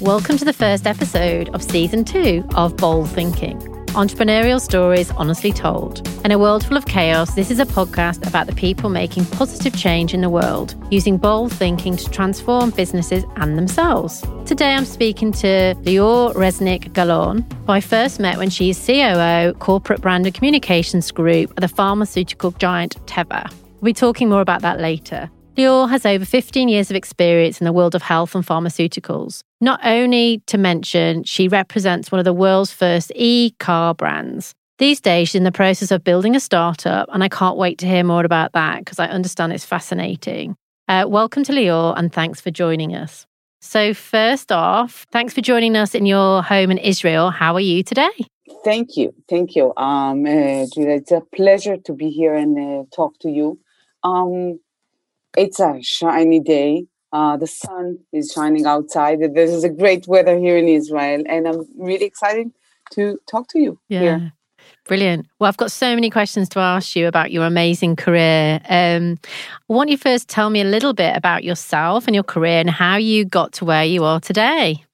Welcome to the first episode of season two of Bold Thinking entrepreneurial stories honestly told. In a world full of chaos, this is a podcast about the people making positive change in the world, using bold thinking to transform businesses and themselves. Today I'm speaking to Lior Resnick Galon, who I first met when she's COO, Corporate Brand and Communications Group at the pharmaceutical giant Teva. We'll be talking more about that later. Lior has over 15 years of experience in the world of health and pharmaceuticals. Not only to mention, she represents one of the world's first e car brands. These days, she's in the process of building a startup, and I can't wait to hear more about that because I understand it's fascinating. Uh, welcome to Lior, and thanks for joining us. So, first off, thanks for joining us in your home in Israel. How are you today? Thank you. Thank you. Um, uh, Julia, it's a pleasure to be here and uh, talk to you. Um, it's a shiny day. Uh, the sun is shining outside. This is a great weather here in Israel, and I'm really excited to talk to you. Yeah. Here. Brilliant. Well, I've got so many questions to ask you about your amazing career. Um, I want you first tell me a little bit about yourself and your career and how you got to where you are today.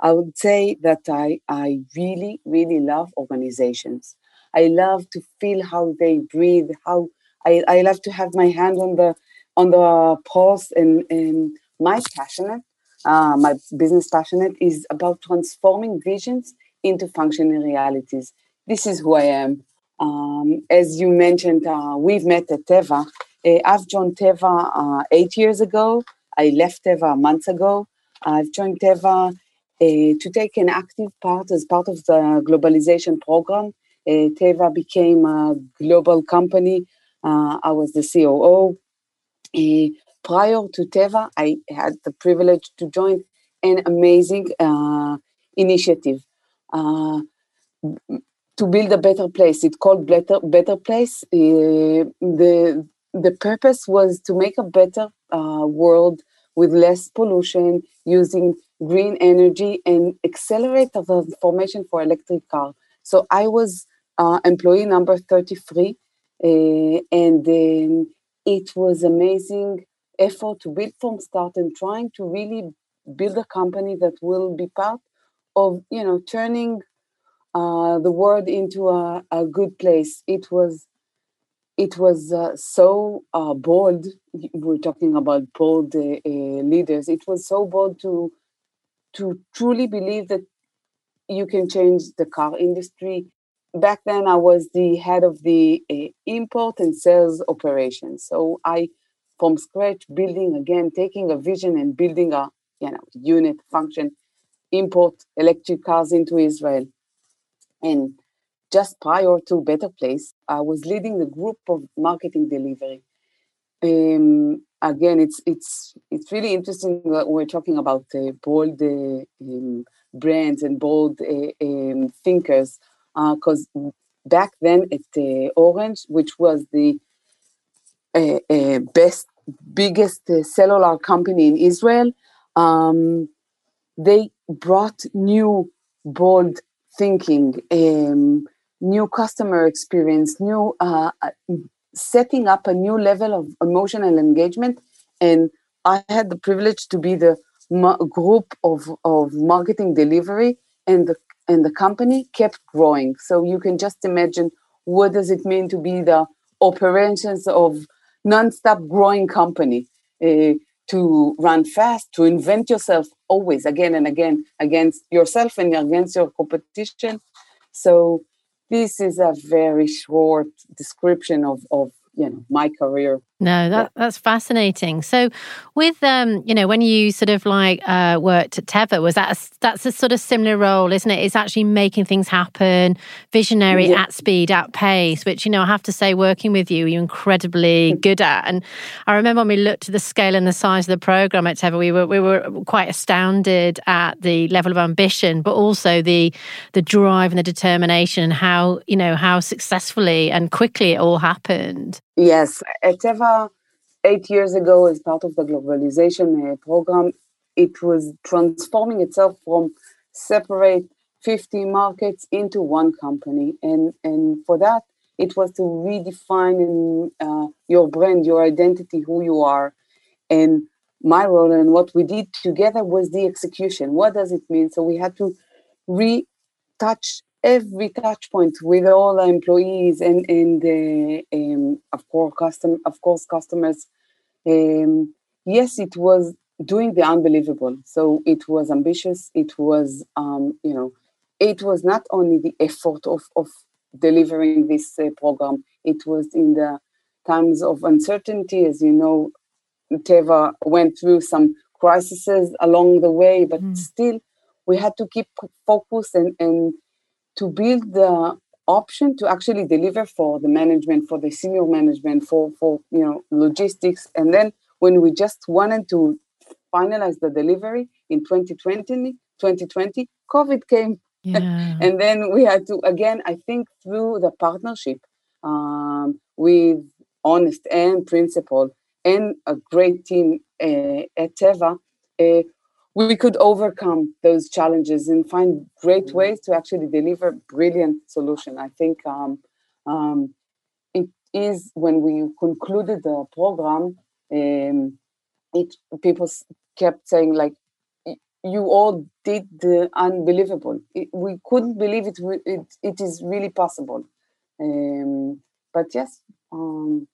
I would say that I, I really, really love organizations. I love to feel how they breathe, how I, I love to have my hand on the on the pulse and, and my passionate, uh, my business passionate is about transforming visions into functioning realities. This is who I am. Um, as you mentioned, uh, we've met at Teva. Uh, I've joined Teva uh, eight years ago. I left Teva months ago. I've joined Teva uh, to take an active part as part of the globalization program. Teva became a global company. I was the COO. Uh, prior to Teva, I had the privilege to join an amazing uh, initiative uh, to build a better place. It's called Better Better Place. Uh, the the purpose was to make a better uh, world with less pollution, using green energy, and accelerate the formation for electric car. So I was uh, employee number thirty three, and then it was amazing effort to build from start and trying to really build a company that will be part of you know turning uh, the world into a, a good place. It was it was uh, so uh, bold. We're talking about bold uh, uh, leaders. It was so bold to to truly believe that you can change the car industry back then I was the head of the uh, import and sales operations. So I, from scratch, building again, taking a vision and building a you know unit function, import electric cars into Israel. And just prior to Better Place, I was leading the group of marketing delivery. Um, again, it's it's it's really interesting that we're talking about uh, bold uh, um, brands and bold uh, um, thinkers because uh, back then at uh, Orange, which was the uh, best, biggest cellular company in Israel, um, they brought new, bold thinking, um, new customer experience, new uh, setting up a new level of emotional engagement. And I had the privilege to be the group of, of marketing delivery and the and the company kept growing. So you can just imagine what does it mean to be the operations of non-stop growing company uh, to run fast, to invent yourself always again and again against yourself and against your competition. So this is a very short description of, of you know my career no that that's fascinating. So with um you know when you sort of like uh worked at teva was that a, that's a sort of similar role isn't it? It's actually making things happen visionary yeah. at speed at pace which you know i have to say working with you you're incredibly good at. And i remember when we looked at the scale and the size of the program at teva we were we were quite astounded at the level of ambition but also the the drive and the determination and how you know how successfully and quickly it all happened Yes, Teva, eight years ago, as part of the globalization uh, program, it was transforming itself from separate 50 markets into one company. And, and for that, it was to redefine in, uh, your brand, your identity, who you are. And my role and what we did together was the execution. What does it mean? So we had to retouch every touch point with all the employees and and uh, um, of course custom of course customers. Um, yes, it was doing the unbelievable. So it was ambitious. It was um, you know, it was not only the effort of of delivering this uh, program. It was in the times of uncertainty, as you know, Teva went through some crises along the way, but mm. still we had to keep focus and, and to build the option to actually deliver for the management, for the senior management, for, for you know logistics. And then when we just wanted to finalize the delivery in 2020, 2020, COVID came. Yeah. and then we had to again, I think through the partnership um, with Honest and Principal, and a great team uh, at Teva, uh, we could overcome those challenges and find great mm-hmm. ways to actually deliver brilliant solution. I think um, um, it is when we concluded the program, um, it people kept saying like, "You all did the unbelievable. It, we couldn't believe it. It, it is really possible." Um, but yes, um,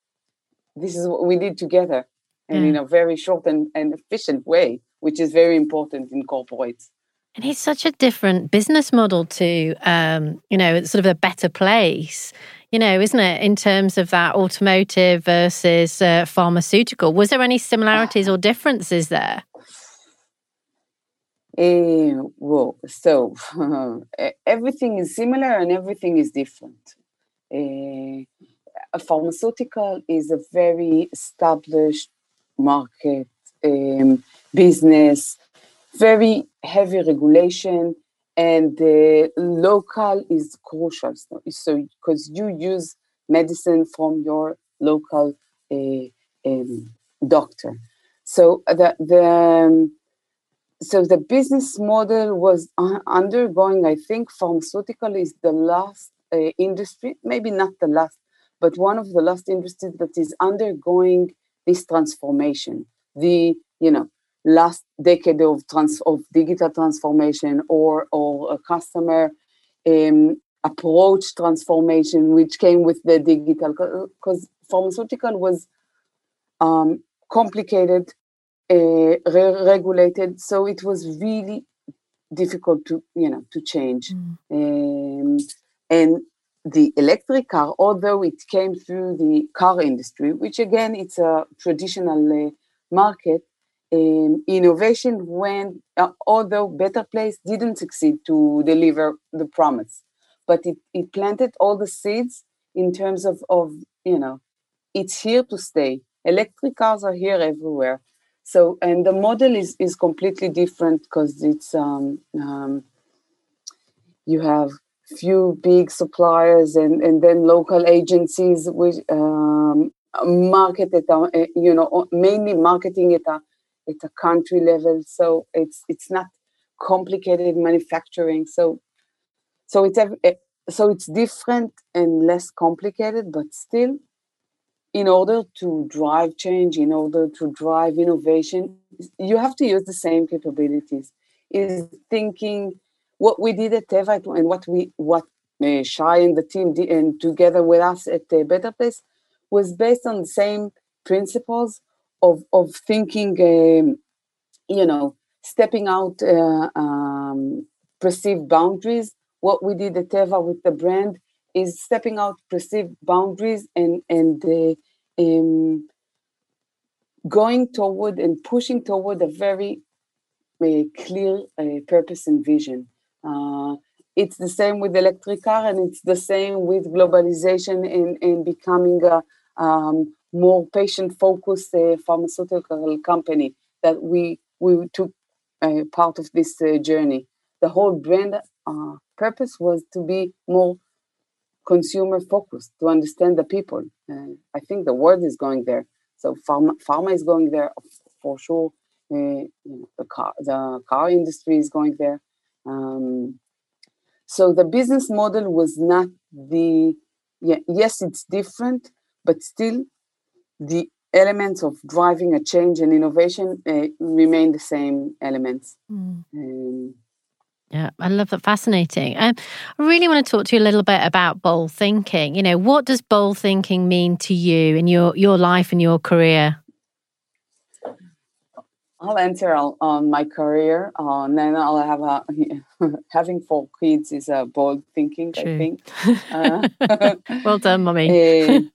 this is what we did together and mm. in a very short and, and efficient way which is very important in corporates and it's such a different business model to um, you know sort of a better place you know isn't it in terms of that automotive versus uh, pharmaceutical. Was there any similarities or differences there? Uh, well so uh, everything is similar and everything is different. Uh, a pharmaceutical is a very established market um, business, very heavy regulation, and the local is crucial. So, because you use medicine from your local uh, um, doctor, so the the um, so the business model was undergoing. I think pharmaceutical is the last uh, industry, maybe not the last, but one of the last industries that is undergoing this transformation. The you know last decade of trans of digital transformation or or a customer um, approach transformation, which came with the digital because pharmaceutical was um, complicated, uh, re- regulated, so it was really difficult to you know to change. Mm. Um, and the electric car, although it came through the car industry, which again it's a traditional uh, market, um, innovation when, uh, although Better Place didn't succeed to deliver the promise, but it, it planted all the seeds in terms of, of, you know, it's here to stay. Electric cars are here everywhere. So, and the model is, is completely different because it's, um, um, you have few big suppliers and, and then local agencies which um, market it, uh, you know, mainly marketing it at a country level. So it's it's not complicated manufacturing. So so it's eh, so it's different and less complicated, but still, in order to drive change, in order to drive innovation, you have to use the same capabilities. Is thinking what we did at Teva and what we what uh, Shai and the team did, and together with us at uh, Better Place was based on the same principles of of thinking, um, you know, stepping out uh, um, perceived boundaries. What we did at Teva with the brand is stepping out perceived boundaries and and uh, um, going toward and pushing toward a very uh, clear uh, purpose and vision. Uh, it's the same with electric car, and it's the same with globalization and, and becoming a um, more patient-focused uh, pharmaceutical company that we we took uh, part of this uh, journey. The whole brand uh, purpose was to be more consumer-focused, to understand the people. I think the world is going there. So pharma, pharma is going there for sure. You know, the car the car industry is going there. Um, so the business model was not the yeah, yes, it's different, but still the elements of driving a change and innovation uh, remain the same elements. Mm. Um, yeah, I love that. Fascinating. Um, I really want to talk to you a little bit about bold thinking. You know, what does bold thinking mean to you in your your life and your career? I'll answer on my career, uh, and then I'll have a having four kids is a bold thinking. True. I think. Uh, well done, mommy.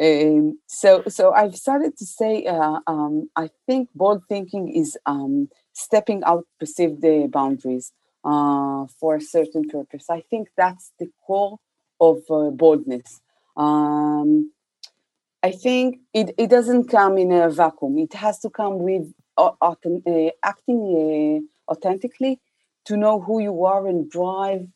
Uh, so, so I've started to say, uh, um, I think bold thinking is um, stepping out perceived the boundaries uh, for a certain purpose. I think that's the core of uh, boldness. Um, I think it, it doesn't come in a vacuum. It has to come with uh, uh acting authentically to know who you are and drive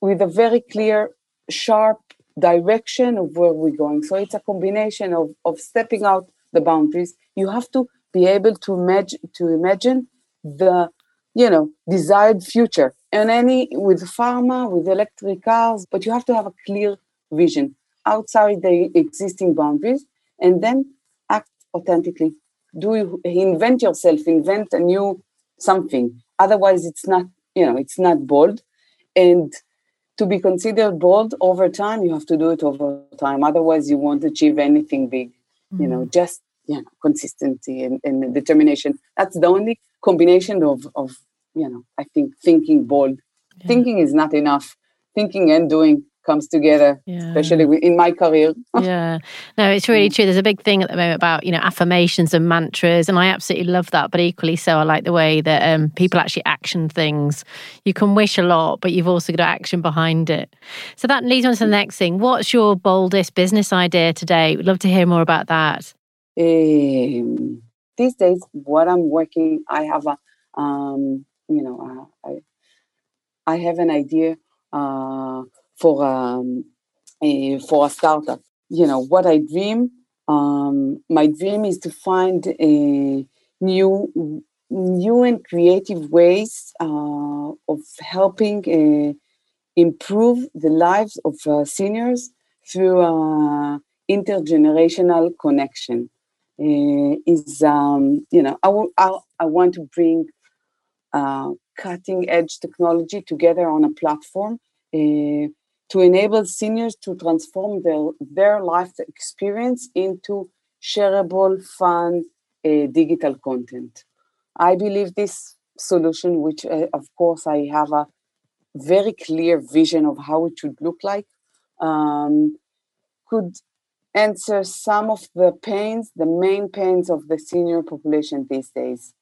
with a very clear, sharp direction of where we're going. So it's a combination of, of stepping out the boundaries. You have to be able to imagine to imagine the you know desired future and any with pharma with electric cars but you have to have a clear vision outside the existing boundaries and then act authentically do you invent yourself invent a new something otherwise it's not you know it's not bold and to be considered bold over time you have to do it over time otherwise you won't achieve anything big mm-hmm. you know mm-hmm. just you know consistency and, and determination that's the only combination of of you know i think thinking bold yeah. thinking is not enough thinking and doing comes together yeah. especially in my career. Yeah. No it's really true. There's a big thing at the moment about you know affirmations and mantras and i absolutely love that but equally so i like the way that um, people actually action things. You can wish a lot but you've also got action behind it. So that leads on to the next thing. What's your boldest business idea today? We'd love to hear more about that. Um, these days, what I'm working, I have a, um, you know, uh, I, I have an idea for um, a, for a startup. You know, what I dream, um, my dream is to find a new, new and creative ways uh, of helping uh, improve the lives of uh, seniors through uh, intergenerational connection uh, is um, you know I, w- I, I want to bring uh, cutting edge technology together on a platform to enable seniors to transform their their life experience into shareable fun uh, digital content i believe this solution which uh, of course i have a very clear vision of how it should look like um, could answer some of the pains, the main pains of the senior population these days.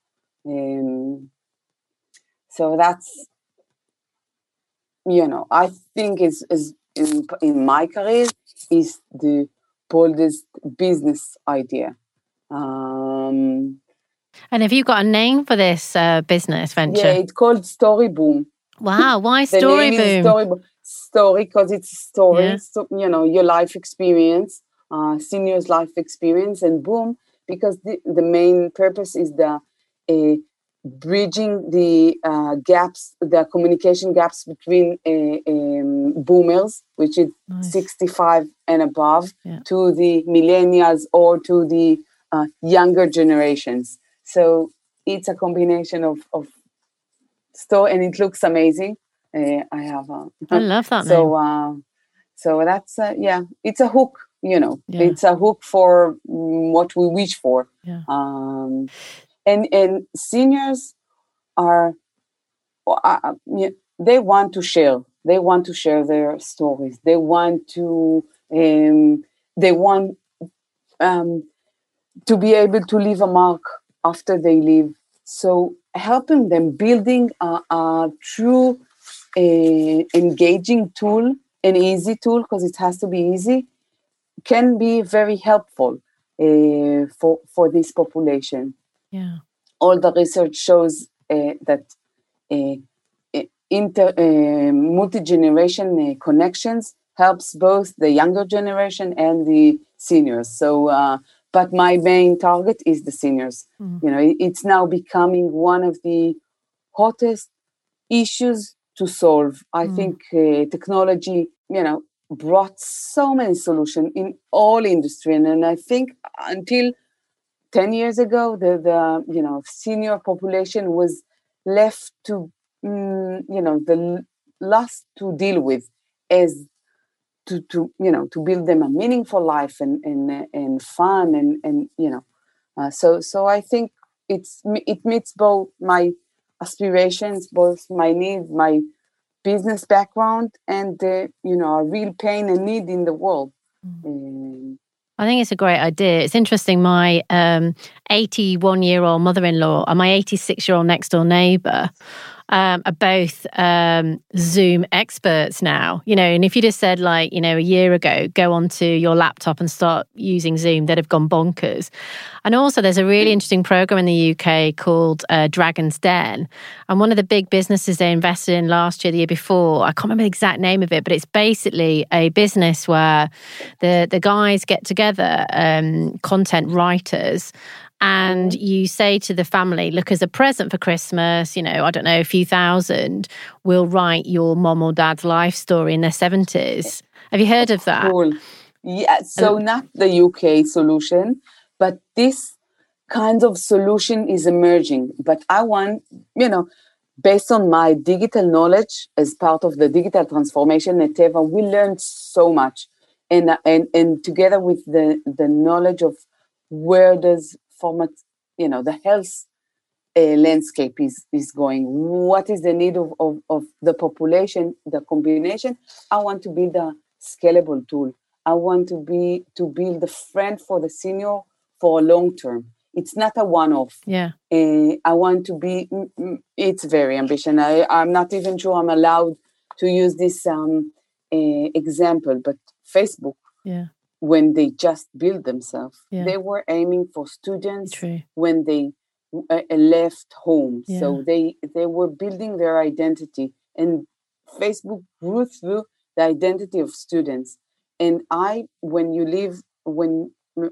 Um, so that's, you know, I think is is in in my career is the boldest business idea. Um, and have you got a name for this uh, business venture? Yeah, it's called Story Boom. Wow, why Story Boom? Story Story because it's story, yeah. so, you know, your life experience uh, seniors life experience and boom because the, the main purpose is the uh, bridging the uh, gaps the communication gaps between uh, um, boomers which is nice. 65 and above yeah. to the millennials or to the uh, younger generations so it's a combination of, of store and it looks amazing uh, i have a i love that so so that's yeah it's a hook you know yeah. it's a hook for what we wish for yeah. um, and and seniors are uh, they want to share. They want to share their stories. They want to um, they want um, to be able to leave a mark after they leave. So helping them building a, a true uh, engaging tool an easy tool because it has to be easy can be very helpful uh, for for this population. Yeah, all the research shows uh, that uh, inter multi generation connections helps both the younger generation and the seniors. So, but my main target is the seniors. Mm. You know, it's now becoming one of the hottest issues to solve. I mm. think uh, technology, you know, brought so many solutions in all industry and, and i think until 10 years ago the, the you know senior population was left to mm, you know the last to deal with as to to you know to build them a meaningful life and and and fun and and you know uh, so so i think it's it meets both my aspirations both my needs my business background and uh, you know a real pain and need in the world mm. um, I think it's a great idea. It's interesting. My 81 um, year old mother in law and my 86 year old next door neighbor um, are both um, Zoom experts now. You know, and if you just said like, you know, a year ago, go onto your laptop and start using Zoom, they'd have gone bonkers. And also, there's a really interesting program in the UK called uh, Dragon's Den, and one of the big businesses they invested in last year, the year before, I can't remember the exact name of it, but it's basically a business where the the guys get together, um, content writers, and you say to the family, look, as a present for Christmas, you know, I don't know, a few thousand, we'll write your mom or dad's life story in their 70s. Have you heard of that? Cool. Yeah, so not the UK solution, but this kind of solution is emerging. But I want, you know, based on my digital knowledge as part of the digital transformation at Teva, we learned so much. And, uh, and, and together with the, the knowledge of where does format, you know, the health uh, landscape is is going. What is the need of, of, of the population? The combination. I want to build a scalable tool. I want to be to build a friend for the senior for a long term. It's not a one-off. Yeah. Uh, I want to be. Mm, mm, it's very ambitious. I, I'm not even sure I'm allowed to use this um, uh, example, but Facebook. Yeah when they just built themselves. Yeah. They were aiming for students True. when they uh, uh, left home. Yeah. So they they were building their identity, and Facebook grew through the identity of students. And I, when you live, when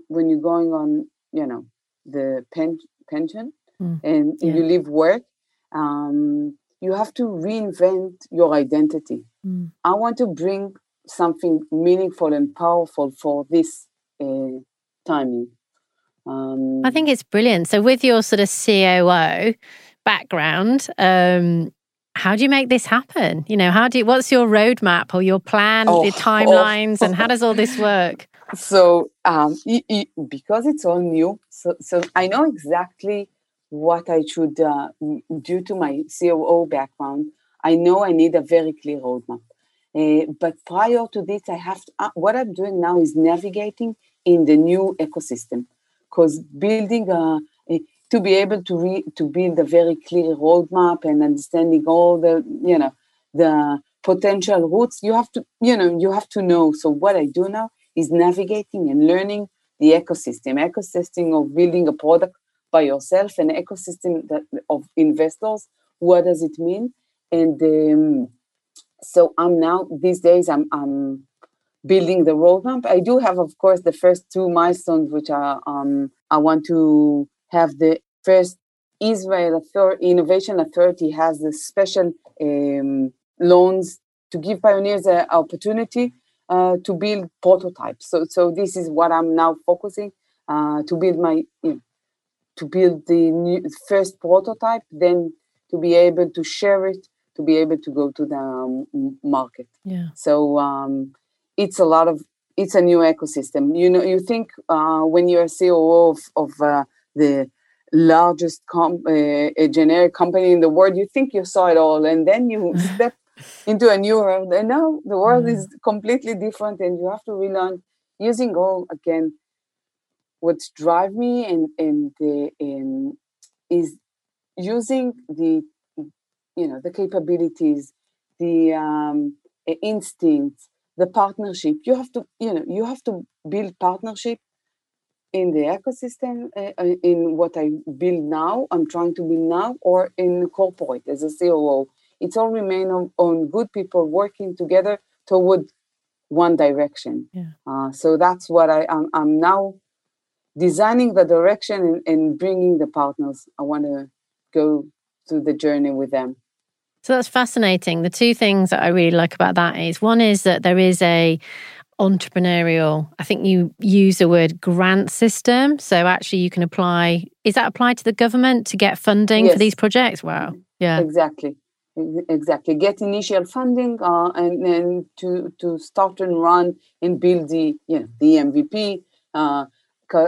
when you're going on, you know, the pen, pension, mm. and yeah. you leave work, um, you have to reinvent your identity. Mm. I want to bring something meaningful and powerful for this uh, timing. Um, I think it's brilliant. So, with your sort of COO background, um, how do you make this happen? You know, how do you, what's your roadmap or your plan, oh, the timelines, oh. and how does all this work? So, um, because it's all new, so, so I know exactly what I should uh, due to my COO background. I know I need a very clear roadmap. Uh, but prior to this, I have to, uh, what I'm doing now is navigating in the new ecosystem, because building a, a, to be able to re, to build a very clear roadmap and understanding all the you know the potential routes, you have to you know you have to know. So what I do now is navigating and learning the ecosystem, ecosystem of building a product by yourself, an ecosystem that, of investors. What does it mean? And um, so I'm now these days I'm, I'm building the roadmap. I do have, of course, the first two milestones, which are um, I want to have the first Israel Authority, Innovation Authority has the special um, loans to give pioneers an opportunity uh, to build prototypes. So, so this is what I'm now focusing uh, to build my, you know, to build the new, first prototype, then to be able to share it to be able to go to the um, market. Yeah. So um, it's a lot of it's a new ecosystem. You know, you think uh, when you're a COO of, of uh, the largest com- uh, generic company in the world, you think you saw it all, and then you step into a new world, and now the world mm. is completely different, and you have to relearn using all again. What drive me and and the and is using the you know the capabilities the um, instincts the partnership. You have to you know you have to build partnership in the ecosystem uh, uh, in what i build now i'm trying to build now or in corporate as a coo it's all remain on, on good people working together toward one direction. Yeah. uh, so that's what I, I'm, I'm now designing the direction and, and bringing the partners. I want to go through the journey with them So that's fascinating. The two things that I really like about that is one is that there is a entrepreneurial i think you use the word grant system. So actually you can apply is that applied to the government to get funding yes. for these projects? Wow. Yeah. Exactly. Exactly. Get initial funding uh, and then to to start and run and build the you know the mvp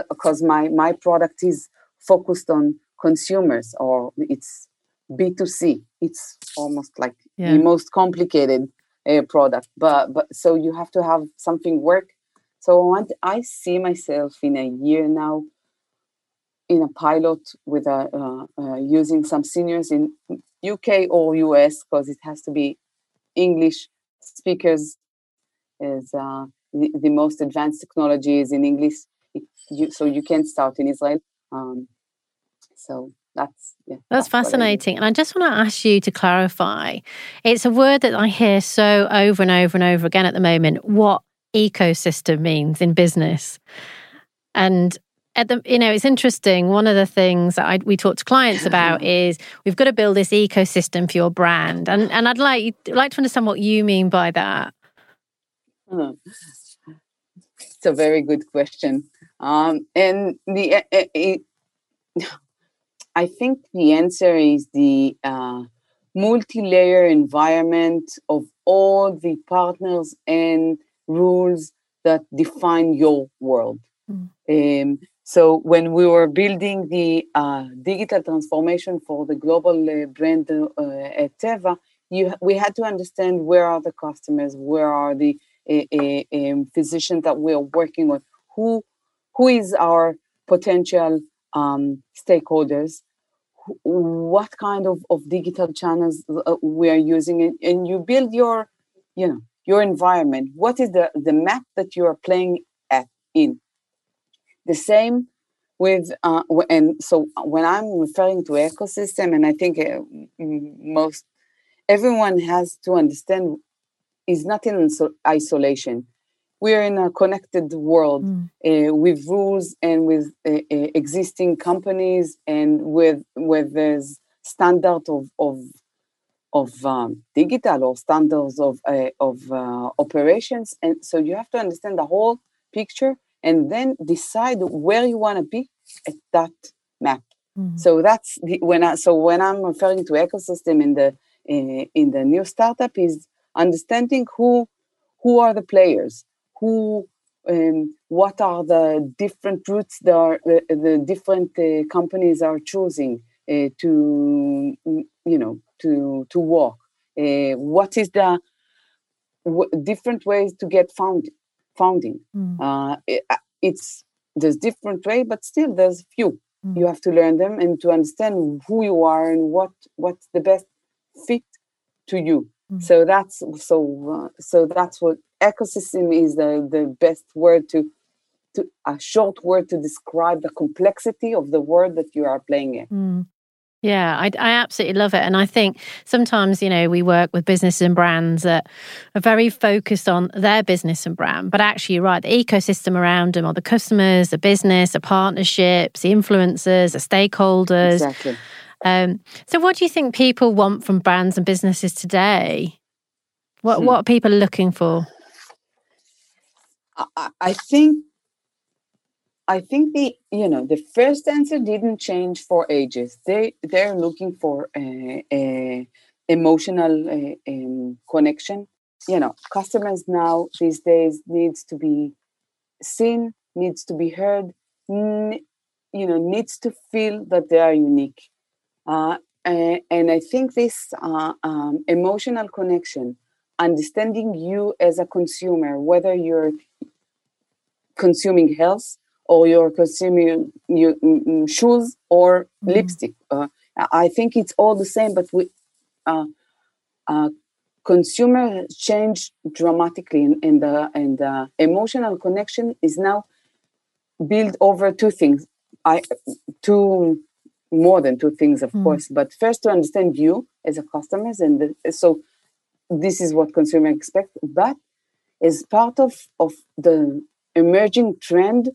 because uh, my my product is focused on consumers or it's b2c it's almost like yeah. the most complicated uh, product but but so you have to have something work so I, want, I see myself in a year now in a pilot with a uh, uh, using some seniors in UK or US because it has to be English speakers is uh, the, the, most advanced technology is in English it, you, so you can start in Israel um, so that's yeah, that's, that's fascinating. I and I just want to ask you to clarify. It's a word that I hear so over and over and over again at the moment. What ecosystem means in business, and at the you know it's interesting. One of the things that I, we talk to clients about is we've got to build this ecosystem for your brand, and and I'd like like to understand what you mean by that. Hmm. It's a very good question, um, and the. Uh, it, I think the answer is the uh, multi-layer environment of all the partners and rules that define your world. Mm. Um, so when we were building the uh, digital transformation for the global uh, brand uh, at Teva, you, we had to understand where are the customers, where are the uh, uh, um, physicians that we are working with, who who is our potential um, stakeholders, what kind of, of digital channels uh, we are using, and, you build your, you know, your environment. What is the, the map that you are playing at in? The same with uh, and so when I'm referring to ecosystem, and I think uh, most everyone has to understand is not in isolation we're in a connected world mm. uh, with rules and with uh, uh, existing companies and with with this standard of of of um, digital or standards of uh, of uh, operations and so you have to understand the whole picture and then decide where you want to be at that map mm. so that's the, when I, so when i'm referring to ecosystem in the uh, in the new startup is understanding who who are the players who um, what are the different routes that are, the, the different uh, companies are choosing uh, to you know to to work uh, what is the w- different ways to get found founding mm. it, uh, it's there's different way but still there's few mm. you have to learn them and to understand who you are and what what's the best fit to you mm. so that's so uh, so that's what ecosystem is the, the best word to, to a short word to describe the complexity of the word that you are playing in. Mm. Yeah, I, I, absolutely love it. And I think sometimes, you know, we work with businesses and brands that are very focused on their business and brand, but actually, you're right, the ecosystem around them are the customers, the business, the partnerships, the influencers, the stakeholders. Exactly. Um, so, what do you think people want from brands and businesses today? What, hmm. what are people looking for? I, I think I think the you know the first answer didn't change for ages. They they're looking for a, a emotional a, a connection. You know, customers now these days needs to be seen, needs to be heard, n- you know, needs to feel that they are unique. Uh, and, and I think this uh, um, emotional connection, understanding you as a consumer, whether you're consuming health or you're consuming you, mm, mm, shoes or mm. lipstick. Uh, I think it's all the same, but we uh, uh, consumer change dramatically, and, and the and the emotional connection is now built over two things. I two more than two things, of mm. course. But first, to understand you as a customer, and the, so this is what consumer expect. But as part of of the emerging trend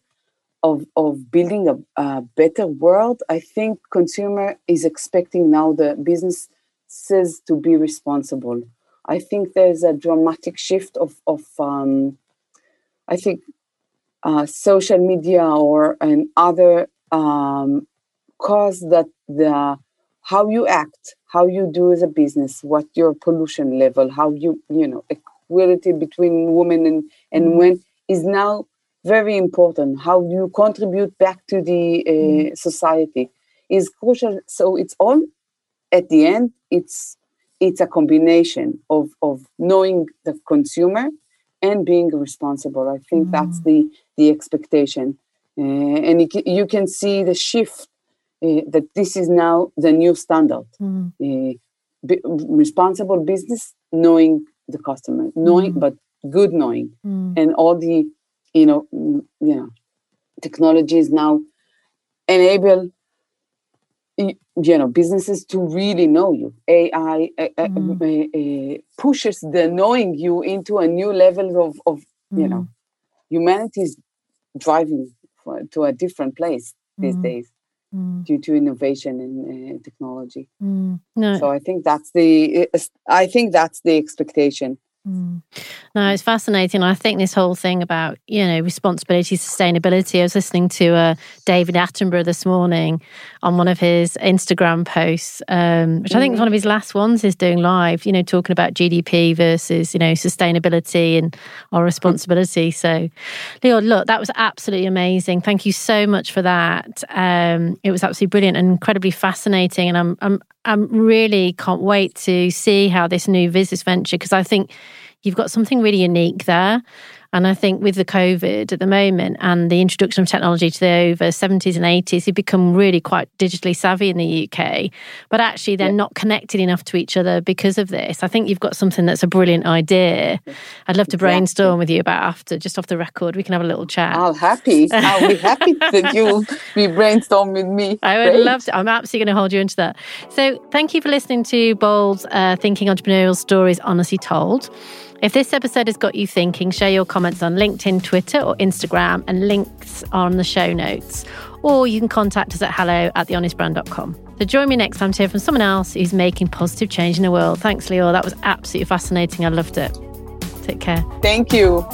of, of building a, a, better world, I think consumer is expecting now the business businesses to be responsible. I think there's a dramatic shift of of um, I think uh, social media or and other um, cause that the how you act, how you do as a business, what your pollution level, how you you know equality between women and and mm-hmm. men is now very important. How you contribute back to the uh, mm-hmm. society is crucial. So it's all at the end. It's it's a combination of of knowing the consumer and being responsible. I think mm. that's the the expectation, uh, and it, you can see the shift uh, that this is now the new standard. Mm. Uh, be, responsible business, knowing the customer, knowing mm. but good knowing, mm. and all the you know you know technologies now enable you know businesses to really know you ai uh, mm. uh, uh, pushes the knowing you into a new level of, of you know mm. humanity is driving for, to a different place these mm. days mm. due to innovation and uh, technology mm. no. so i think that's the i think that's the expectation Mm. No, it's fascinating. I think this whole thing about you know responsibility, sustainability. I was listening to uh, David Attenborough this morning on one of his Instagram posts, um, which I think is mm. one of his last ones. Is doing live, you know, talking about GDP versus you know sustainability and our responsibility. So, Leo, look, that was absolutely amazing. Thank you so much for that. Um, it was absolutely brilliant and incredibly fascinating, and I'm I'm I'm really can't wait to see how this new business venture because I think you've got something really unique there. And I think with the COVID at the moment and the introduction of technology to the over 70s and 80s, you've become really quite digitally savvy in the UK. But actually, they're yeah. not connected enough to each other because of this. I think you've got something that's a brilliant idea. I'd love to brainstorm with you about after, just off the record. We can have a little chat. I'll happy. I'll be happy that you'll be brainstorm with me. I would Great. love to. I'm absolutely going to hold you into that. So, thank you for listening to Bold's uh, Thinking Entrepreneurial Stories Honestly Told. If this episode has got you thinking, share your comments on LinkedIn, Twitter, or Instagram, and links are on the show notes. Or you can contact us at hello at thehonestbrand.com. So join me next time to hear from someone else who's making positive change in the world. Thanks, Leo. That was absolutely fascinating. I loved it. Take care. Thank you.